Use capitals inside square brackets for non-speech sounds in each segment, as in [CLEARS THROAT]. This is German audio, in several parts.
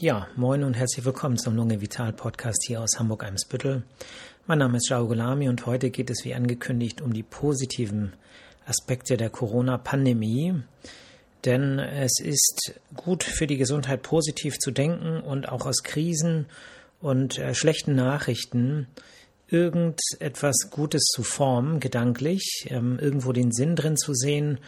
Ja, moin und herzlich willkommen zum Lunge Vital Podcast hier aus Hamburg-Eimsbüttel. Mein Name ist Jao Golami und heute geht es wie angekündigt um die positiven Aspekte der Corona-Pandemie. Denn es ist gut für die Gesundheit positiv zu denken und auch aus Krisen und äh, schlechten Nachrichten irgendetwas Gutes zu formen, gedanklich, ähm, irgendwo den Sinn drin zu sehen,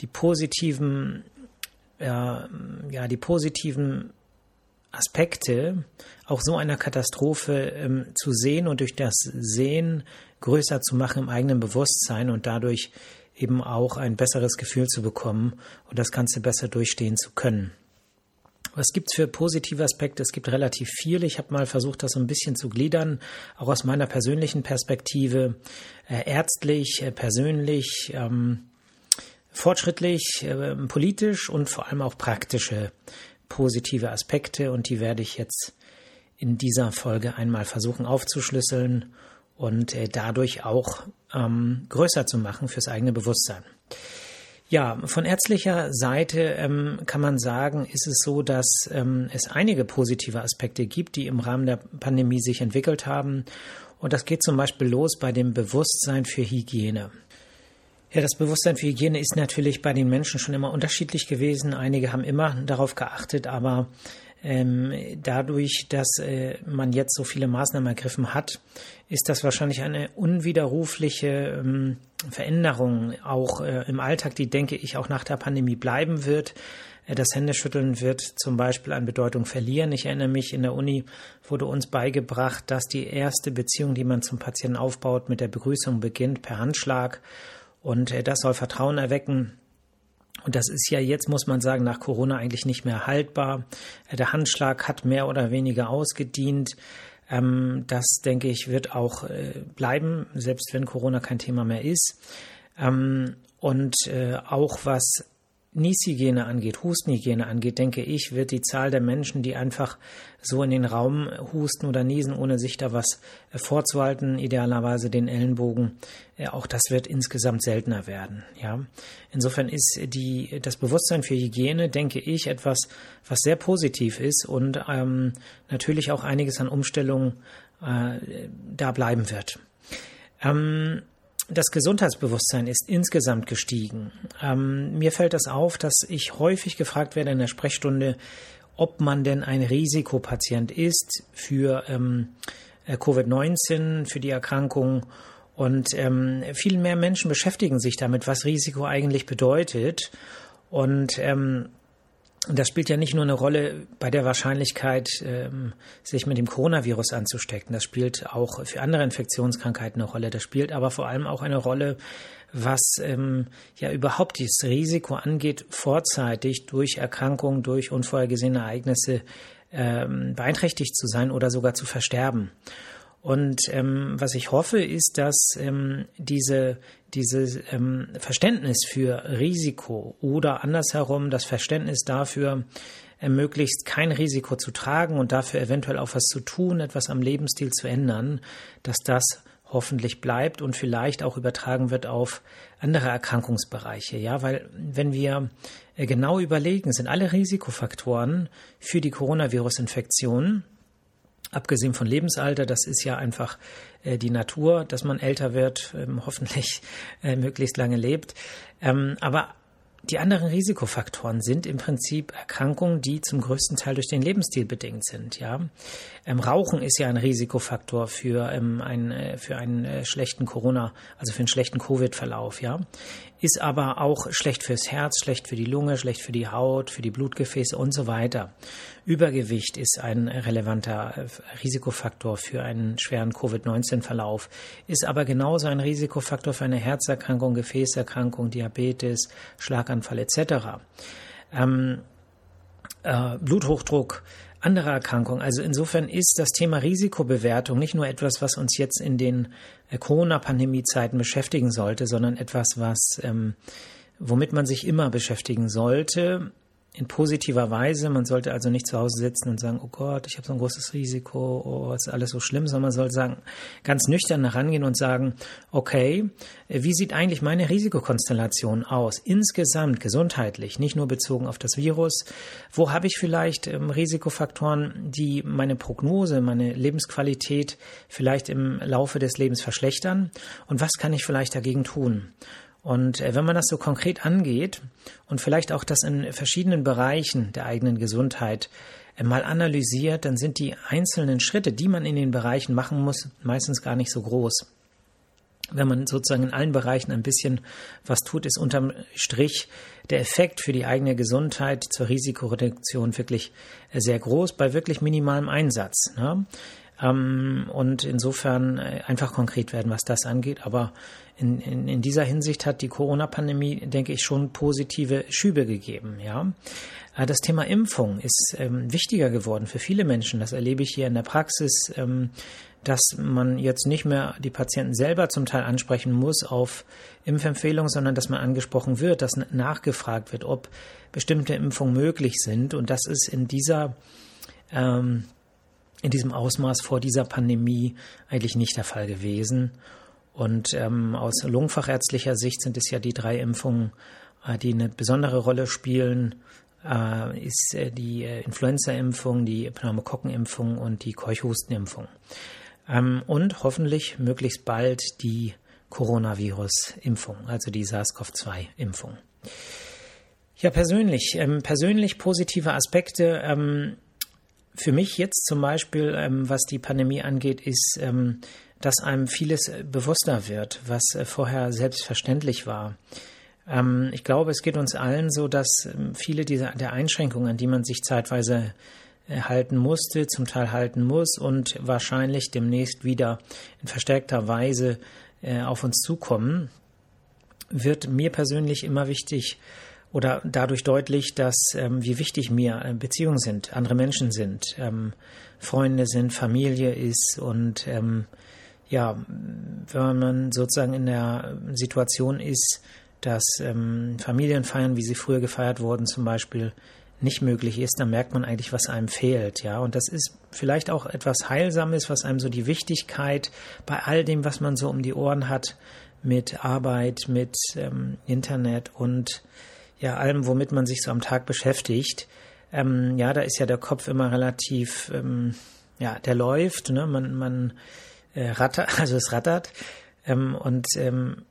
die positiven, ja, ja, die positiven Aspekte auch so einer Katastrophe ähm, zu sehen und durch das Sehen größer zu machen im eigenen Bewusstsein und dadurch eben auch ein besseres Gefühl zu bekommen und das Ganze besser durchstehen zu können. Was gibt's für positive Aspekte? Es gibt relativ viele. Ich habe mal versucht, das so ein bisschen zu gliedern, auch aus meiner persönlichen Perspektive, äh, ärztlich, äh, persönlich, ähm, fortschrittlich, äh, politisch und vor allem auch praktische positive Aspekte und die werde ich jetzt in dieser Folge einmal versuchen aufzuschlüsseln und äh, dadurch auch ähm, größer zu machen fürs eigene Bewusstsein. Ja, von ärztlicher Seite ähm, kann man sagen, ist es so, dass ähm, es einige positive Aspekte gibt, die im Rahmen der Pandemie sich entwickelt haben. Und das geht zum Beispiel los bei dem Bewusstsein für Hygiene. Ja, das Bewusstsein für Hygiene ist natürlich bei den Menschen schon immer unterschiedlich gewesen. Einige haben immer darauf geachtet, aber ähm, dadurch, dass äh, man jetzt so viele Maßnahmen ergriffen hat, ist das wahrscheinlich eine unwiderrufliche ähm, Veränderung auch äh, im Alltag, die, denke ich, auch nach der Pandemie bleiben wird. Äh, das Händeschütteln wird zum Beispiel an Bedeutung verlieren. Ich erinnere mich, in der Uni wurde uns beigebracht, dass die erste Beziehung, die man zum Patienten aufbaut, mit der Begrüßung beginnt per Handschlag. Und äh, das soll Vertrauen erwecken und das ist ja jetzt, muss man sagen, nach Corona eigentlich nicht mehr haltbar. Äh, der Handschlag hat mehr oder weniger ausgedient. Ähm, das, denke ich, wird auch äh, bleiben, selbst wenn Corona kein Thema mehr ist. Ähm, und auch was Nieshygiene angeht, Hustenhygiene angeht, denke ich, wird die Zahl der Menschen, die einfach so in den Raum husten oder niesen, ohne sich da was äh, vorzuhalten, idealerweise den Ellenbogen, äh, auch das wird insgesamt seltener werden. Ja, insofern ist die das Bewusstsein für Hygiene, denke ich, etwas, was sehr positiv ist und ähm, natürlich auch einiges an Umstellungen äh, da bleiben wird. Ähm, das Gesundheitsbewusstsein ist insgesamt gestiegen. Ähm, mir fällt das auf, dass ich häufig gefragt werde in der Sprechstunde, ob man denn ein Risikopatient ist für ähm, äh, Covid-19, für die Erkrankung. Und ähm, viel mehr Menschen beschäftigen sich damit, was Risiko eigentlich bedeutet. Und ähm, und das spielt ja nicht nur eine Rolle bei der Wahrscheinlichkeit, ähm, sich mit dem Coronavirus anzustecken. Das spielt auch für andere Infektionskrankheiten eine Rolle. Das spielt aber vor allem auch eine Rolle, was ähm, ja überhaupt das Risiko angeht, vorzeitig durch Erkrankungen, durch unvorhergesehene Ereignisse ähm, beeinträchtigt zu sein oder sogar zu versterben. Und ähm, was ich hoffe, ist, dass ähm, diese, dieses ähm, Verständnis für Risiko oder andersherum das Verständnis dafür, äh, möglichst kein Risiko zu tragen und dafür eventuell auch was zu tun, etwas am Lebensstil zu ändern, dass das hoffentlich bleibt und vielleicht auch übertragen wird auf andere Erkrankungsbereiche. Ja, weil wenn wir äh, genau überlegen, sind alle Risikofaktoren für die Coronavirus-Infektion Abgesehen von Lebensalter, das ist ja einfach äh, die Natur, dass man älter wird, ähm, [LAUGHS] hoffentlich äh, möglichst lange lebt. Ähm, aber die anderen Risikofaktoren sind im Prinzip Erkrankungen, die zum größten Teil durch den Lebensstil bedingt sind. Ja, ähm, Rauchen ist ja ein Risikofaktor für ähm, ein, äh, für einen äh, schlechten Corona, also für einen schlechten Covid-Verlauf. Ja, ist aber auch schlecht fürs Herz, schlecht für die Lunge, schlecht für die Haut, für die Blutgefäße und so weiter. Übergewicht ist ein relevanter äh, Risikofaktor für einen schweren Covid-19-Verlauf, ist aber genauso ein Risikofaktor für eine Herzerkrankung, Gefäßerkrankung, Diabetes, Schlaganfall etc. Ähm, äh, Bluthochdruck, andere Erkrankungen. Also insofern ist das Thema Risikobewertung nicht nur etwas, was uns jetzt in den äh, Corona-Pandemie-Zeiten beschäftigen sollte, sondern etwas, was, ähm, womit man sich immer beschäftigen sollte, in positiver Weise. Man sollte also nicht zu Hause sitzen und sagen, oh Gott, ich habe so ein großes Risiko, oh, ist alles so schlimm, sondern man sollte sagen, ganz nüchtern herangehen und sagen, okay, wie sieht eigentlich meine Risikokonstellation aus? Insgesamt gesundheitlich, nicht nur bezogen auf das Virus. Wo habe ich vielleicht ähm, Risikofaktoren, die meine Prognose, meine Lebensqualität vielleicht im Laufe des Lebens verschlechtern? Und was kann ich vielleicht dagegen tun? Und äh, wenn man das so konkret angeht und vielleicht auch das in verschiedenen Bereichen der eigenen Gesundheit äh, mal analysiert, dann sind die einzelnen Schritte, die man in den Bereichen machen muss, meistens gar nicht so groß. Wenn man sozusagen in allen Bereichen ein bisschen was tut, ist unterm Strich der Effekt für die eigene Gesundheit zur Risikoreduktion wirklich äh, sehr groß bei wirklich minimalem Einsatz. Ähm, und insofern äh, einfach konkret werden, was das angeht. Aber in, in, in dieser Hinsicht hat die Corona-Pandemie, denke ich, schon positive Schübe gegeben. Ja, äh, das Thema Impfung ist ähm, wichtiger geworden für viele Menschen. Das erlebe ich hier in der Praxis, ähm, dass man jetzt nicht mehr die Patienten selber zum Teil ansprechen muss auf Impfempfehlungen, sondern dass man angesprochen wird, dass nachgefragt wird, ob bestimmte Impfungen möglich sind. Und das ist in dieser ähm, in diesem Ausmaß vor dieser Pandemie eigentlich nicht der Fall gewesen. Und ähm, aus lungenfachärztlicher Sicht sind es ja die drei Impfungen, äh, die eine besondere Rolle spielen. Äh, ist äh, die äh, Influenza-Impfung, die Pneumokokken-Impfung und die Keuchhustenimpfung. Ähm, und hoffentlich möglichst bald die Coronavirus-Impfung, also die SARS-CoV-2-Impfung. Ja, persönlich, ähm, persönlich positive Aspekte. Ähm, für mich jetzt zum Beispiel, ähm, was die Pandemie angeht, ist, ähm, dass einem vieles bewusster wird, was äh, vorher selbstverständlich war. Ähm, ich glaube, es geht uns allen so, dass ähm, viele dieser der Einschränkungen, an die man sich zeitweise äh, halten musste, zum Teil halten muss und wahrscheinlich demnächst wieder in verstärkter Weise äh, auf uns zukommen, wird mir persönlich immer wichtig, oder dadurch deutlich, dass ähm, wie wichtig mir äh, Beziehungen sind, andere Menschen sind, ähm, Freunde sind, Familie ist und ähm, ja, wenn man sozusagen in der Situation ist, dass ähm, Familienfeiern, wie sie früher gefeiert wurden, zum Beispiel nicht möglich ist, dann merkt man eigentlich, was einem fehlt, ja. Und das ist vielleicht auch etwas Heilsames, was einem so die Wichtigkeit bei all dem, was man so um die Ohren hat, mit Arbeit, mit ähm, Internet und ja, allem, womit man sich so am Tag beschäftigt. Ähm, ja, da ist ja der Kopf immer relativ, ähm, ja, der läuft, ne? man, man äh, rattert, [LAUGHS] also es rattert. Ähm, und ähm,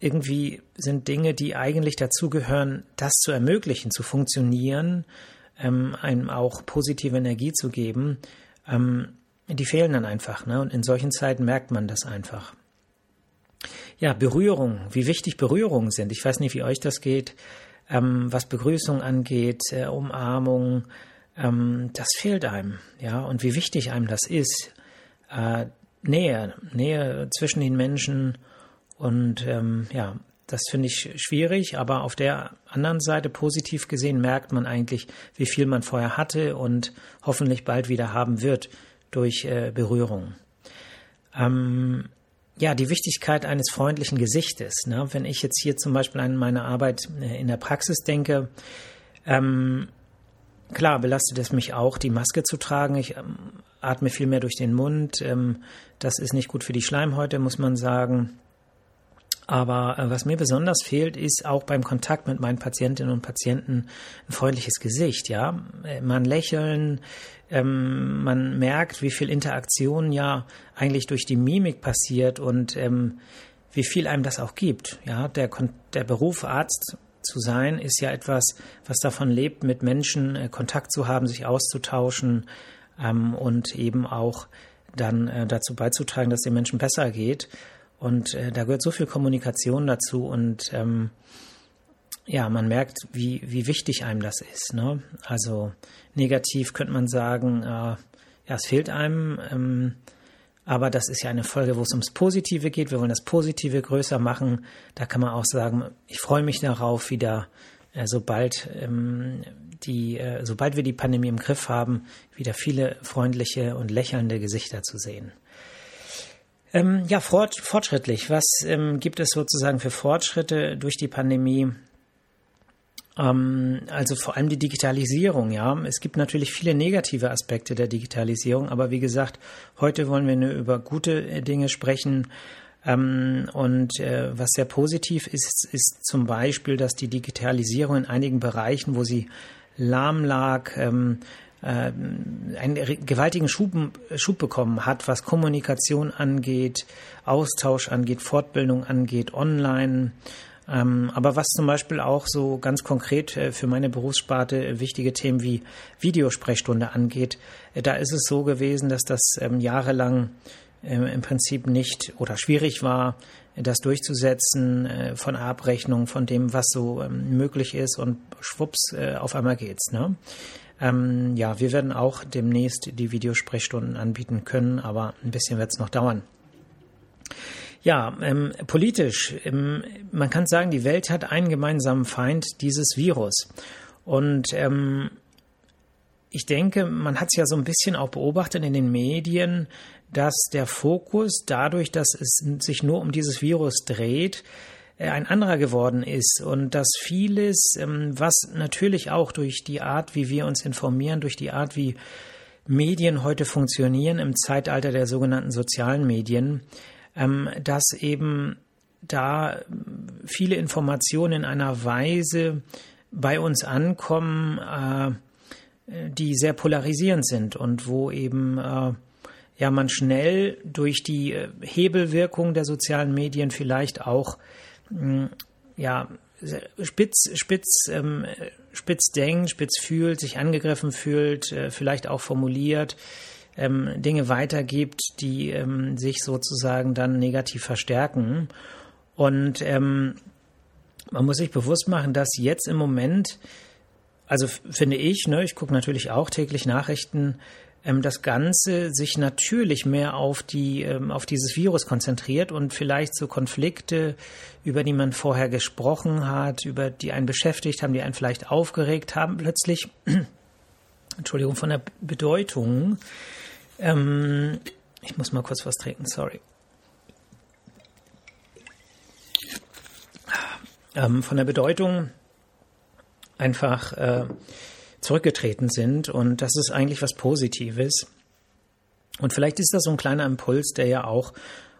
irgendwie sind Dinge, die eigentlich dazugehören, das zu ermöglichen, zu funktionieren, ähm, einem auch positive Energie zu geben, ähm, die fehlen dann einfach. Ne? Und in solchen Zeiten merkt man das einfach. Ja, Berührung, wie wichtig Berührungen sind. Ich weiß nicht, wie euch das geht ähm, was Begrüßung angeht, äh, Umarmung, ähm, das fehlt einem, ja, und wie wichtig einem das ist. Äh, Nähe, Nähe zwischen den Menschen und ähm, ja, das finde ich schwierig, aber auf der anderen Seite positiv gesehen merkt man eigentlich, wie viel man vorher hatte und hoffentlich bald wieder haben wird durch äh, Berührung. Ähm, ja, die Wichtigkeit eines freundlichen Gesichtes. Ne? Wenn ich jetzt hier zum Beispiel an meine Arbeit äh, in der Praxis denke, ähm, klar belastet es mich auch, die Maske zu tragen. Ich ähm, atme viel mehr durch den Mund. Ähm, das ist nicht gut für die Schleimhäute, muss man sagen. Aber äh, was mir besonders fehlt, ist auch beim Kontakt mit meinen Patientinnen und Patienten ein freundliches Gesicht. Ja, äh, man lächeln, ähm, man merkt, wie viel Interaktion ja eigentlich durch die Mimik passiert und ähm, wie viel einem das auch gibt. Ja, der, der Beruf Arzt zu sein ist ja etwas, was davon lebt, mit Menschen äh, Kontakt zu haben, sich auszutauschen ähm, und eben auch dann äh, dazu beizutragen, dass den Menschen besser geht. Und äh, da gehört so viel Kommunikation dazu und ähm, ja, man merkt, wie, wie wichtig einem das ist. Ne? Also negativ könnte man sagen, äh, ja, es fehlt einem, ähm, aber das ist ja eine Folge, wo es ums Positive geht. Wir wollen das Positive größer machen. Da kann man auch sagen, ich freue mich darauf, wieder, äh, sobald ähm, die, äh, sobald wir die Pandemie im Griff haben, wieder viele freundliche und lächelnde Gesichter zu sehen. Ähm, ja, fort, fortschrittlich. Was ähm, gibt es sozusagen für Fortschritte durch die Pandemie? Ähm, also vor allem die Digitalisierung, ja. Es gibt natürlich viele negative Aspekte der Digitalisierung, aber wie gesagt, heute wollen wir nur über gute Dinge sprechen. Ähm, und äh, was sehr positiv ist, ist zum Beispiel, dass die Digitalisierung in einigen Bereichen, wo sie lahm lag, ähm, äh, einen gewaltigen Schub, Schub bekommen hat, was Kommunikation angeht, Austausch angeht, Fortbildung angeht, online. Ähm, aber was zum Beispiel auch so ganz konkret äh, für meine Berufssparte wichtige Themen wie Videosprechstunde angeht, äh, da ist es so gewesen, dass das ähm, jahrelang im Prinzip nicht oder schwierig war, das durchzusetzen von Abrechnung, von dem, was so ähm, möglich ist und schwupps, auf einmal geht's. Ne? Ähm, ja, wir werden auch demnächst die Videosprechstunden anbieten können, aber ein bisschen wird es noch dauern. Ja, ähm, politisch, ähm, man kann sagen, die Welt hat einen gemeinsamen Feind, dieses Virus. Und ähm, ich denke, man hat es ja so ein bisschen auch beobachtet in den Medien, dass der Fokus dadurch, dass es sich nur um dieses Virus dreht, ein anderer geworden ist und dass vieles, ähm, was natürlich auch durch die Art, wie wir uns informieren, durch die Art, wie Medien heute funktionieren im Zeitalter der sogenannten sozialen Medien, ähm, dass eben da viele Informationen in einer Weise bei uns ankommen, äh, die sehr polarisierend sind und wo eben äh, ja man schnell durch die Hebelwirkung der sozialen Medien vielleicht auch ja, spitz, spitz, ähm, spitz denkt, spitz fühlt, sich angegriffen fühlt, äh, vielleicht auch formuliert, ähm, Dinge weitergibt, die ähm, sich sozusagen dann negativ verstärken. Und ähm, man muss sich bewusst machen, dass jetzt im Moment, also finde ich, ne, ich gucke natürlich auch täglich Nachrichten, das Ganze sich natürlich mehr auf die ähm, auf dieses Virus konzentriert und vielleicht so Konflikte, über die man vorher gesprochen hat, über die einen beschäftigt haben, die einen vielleicht aufgeregt haben, plötzlich [CLEARS THROAT] Entschuldigung von der Bedeutung. Ähm, ich muss mal kurz was trinken, sorry. Ähm, von der Bedeutung einfach äh, zurückgetreten sind. Und das ist eigentlich was Positives. Und vielleicht ist das so ein kleiner Impuls, der ja auch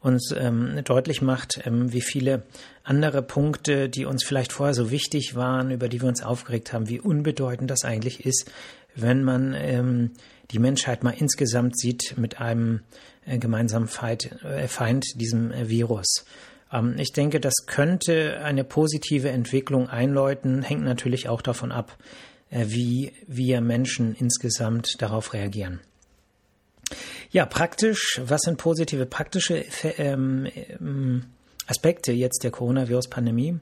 uns ähm, deutlich macht, ähm, wie viele andere Punkte, die uns vielleicht vorher so wichtig waren, über die wir uns aufgeregt haben, wie unbedeutend das eigentlich ist, wenn man ähm, die Menschheit mal insgesamt sieht mit einem äh, gemeinsamen Feind, äh, Feind diesem äh, Virus. Ähm, ich denke, das könnte eine positive Entwicklung einläuten, hängt natürlich auch davon ab, wie wir Menschen insgesamt darauf reagieren. Ja, praktisch, was sind positive praktische ähm, ähm, Aspekte jetzt der Coronavirus-Pandemie?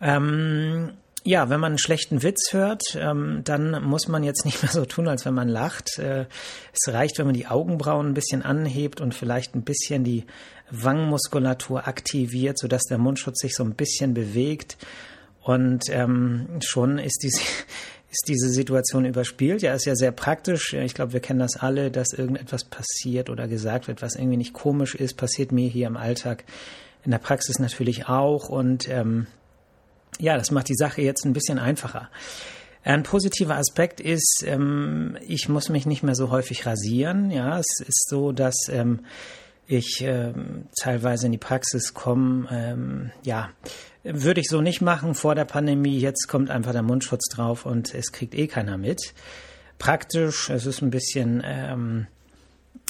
Ähm, ja, wenn man einen schlechten Witz hört, ähm, dann muss man jetzt [LAUGHS] nicht mehr so tun, als wenn man lacht. Äh, es reicht, wenn man die Augenbrauen ein bisschen anhebt und vielleicht ein bisschen die Wangenmuskulatur aktiviert, sodass der Mundschutz sich so ein bisschen bewegt. Und ähm, schon ist die, ist diese Situation überspielt. Ja, ist ja sehr praktisch. Ich glaube, wir kennen das alle, dass irgendetwas passiert oder gesagt wird, was irgendwie nicht komisch ist. Passiert mir hier im Alltag, in der Praxis natürlich auch. Und ähm, ja, das macht die Sache jetzt ein bisschen einfacher. Ein positiver Aspekt ist, ähm, ich muss mich nicht mehr so häufig rasieren. Ja, es ist so, dass ähm, ich ähm, teilweise in die Praxis komme, ähm, ja, würde ich so nicht machen vor der Pandemie. Jetzt kommt einfach der Mundschutz drauf und es kriegt eh keiner mit. Praktisch, es ist ein bisschen, ähm,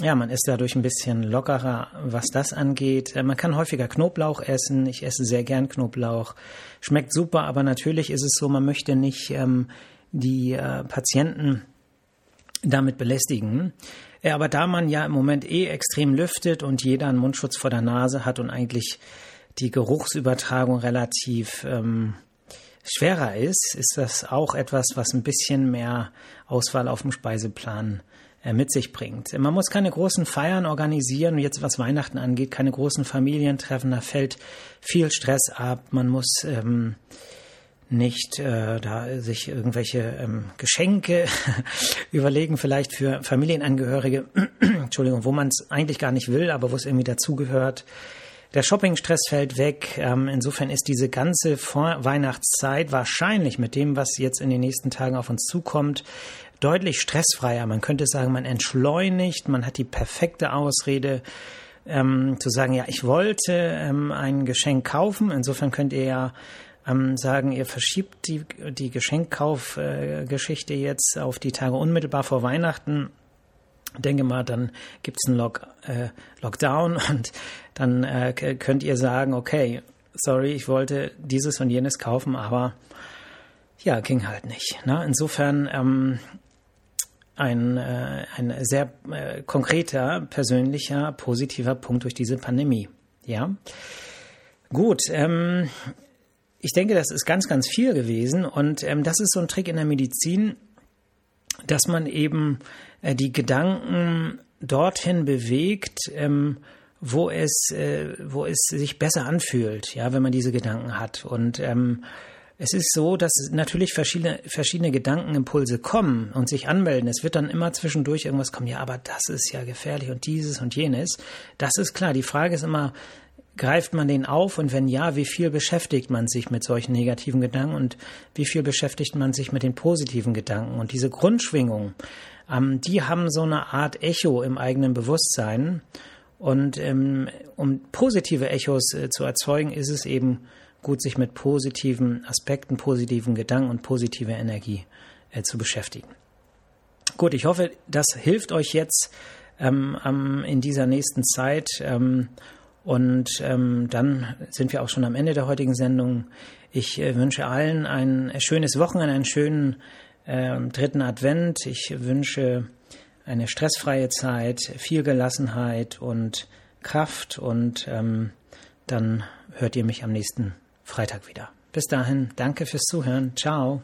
ja, man ist dadurch ein bisschen lockerer, was das angeht. Äh, man kann häufiger Knoblauch essen. Ich esse sehr gern Knoblauch. Schmeckt super, aber natürlich ist es so, man möchte nicht ähm, die äh, Patienten damit belästigen. Äh, aber da man ja im Moment eh extrem lüftet und jeder einen Mundschutz vor der Nase hat und eigentlich die Geruchsübertragung relativ ähm, schwerer ist, ist das auch etwas, was ein bisschen mehr Auswahl auf dem Speiseplan äh, mit sich bringt. Man muss keine großen Feiern organisieren, jetzt was Weihnachten angeht, keine großen Familientreffen, da fällt viel Stress ab. Man muss ähm, nicht äh, da sich irgendwelche ähm, Geschenke [LAUGHS] überlegen, vielleicht für Familienangehörige, [CLEARS THROAT] Entschuldigung, wo man es eigentlich gar nicht will, aber wo es irgendwie dazugehört. Der Shoppingstress fällt weg. Ähm, insofern ist diese ganze Vorweihnachtszeit wahrscheinlich mit dem, was jetzt in den nächsten Tagen auf uns zukommt, deutlich stressfreier. Man könnte sagen, man entschleunigt, man hat die perfekte Ausrede, ähm, zu sagen, ja, ich wollte ähm, ein Geschenk kaufen. Insofern könnt ihr ja ähm, sagen, ihr verschiebt die, die Geschenkkaufgeschichte äh, jetzt auf die Tage unmittelbar vor Weihnachten. Denke mal, dann gibt's einen Lock, äh, Lockdown [LAUGHS] und dann äh, könnt ihr sagen, okay, sorry, ich wollte dieses und jenes kaufen, aber ja, ging halt nicht. Ne? Insofern ähm, ein, äh, ein sehr äh, konkreter, persönlicher, positiver Punkt durch diese Pandemie. Ja, gut. Ähm, ich denke, das ist ganz, ganz viel gewesen und ähm, das ist so ein Trick in der Medizin, dass man eben äh, die Gedanken dorthin bewegt, ähm, wo es, äh, wo es sich besser anfühlt, ja, wenn man diese Gedanken hat und ähm, es ist so, dass natürlich verschiedene, verschiedene Gedankenimpulse kommen und sich anmelden. Es wird dann immer zwischendurch irgendwas kommen, ja, aber das ist ja gefährlich und dieses und jenes. Das ist klar. Die Frage ist immer, greift man den auf und wenn ja, wie viel beschäftigt man sich mit solchen negativen Gedanken und wie viel beschäftigt man sich mit den positiven Gedanken? Und diese Grundschwingung, ähm, die haben so eine Art Echo im eigenen Bewusstsein. Und ähm, um positive Echos äh, zu erzeugen, ist es eben gut, sich mit positiven Aspekten, positiven Gedanken und positiver Energie äh, zu beschäftigen. Gut, ich hoffe, das hilft euch jetzt ähm, in dieser nächsten Zeit. Ähm, und ähm, dann sind wir auch schon am Ende der heutigen Sendung. Ich äh, wünsche allen ein schönes Wochenende, einen schönen äh, dritten Advent. Ich wünsche eine stressfreie Zeit, viel Gelassenheit und Kraft. Und ähm, dann hört ihr mich am nächsten Freitag wieder. Bis dahin, danke fürs Zuhören. Ciao.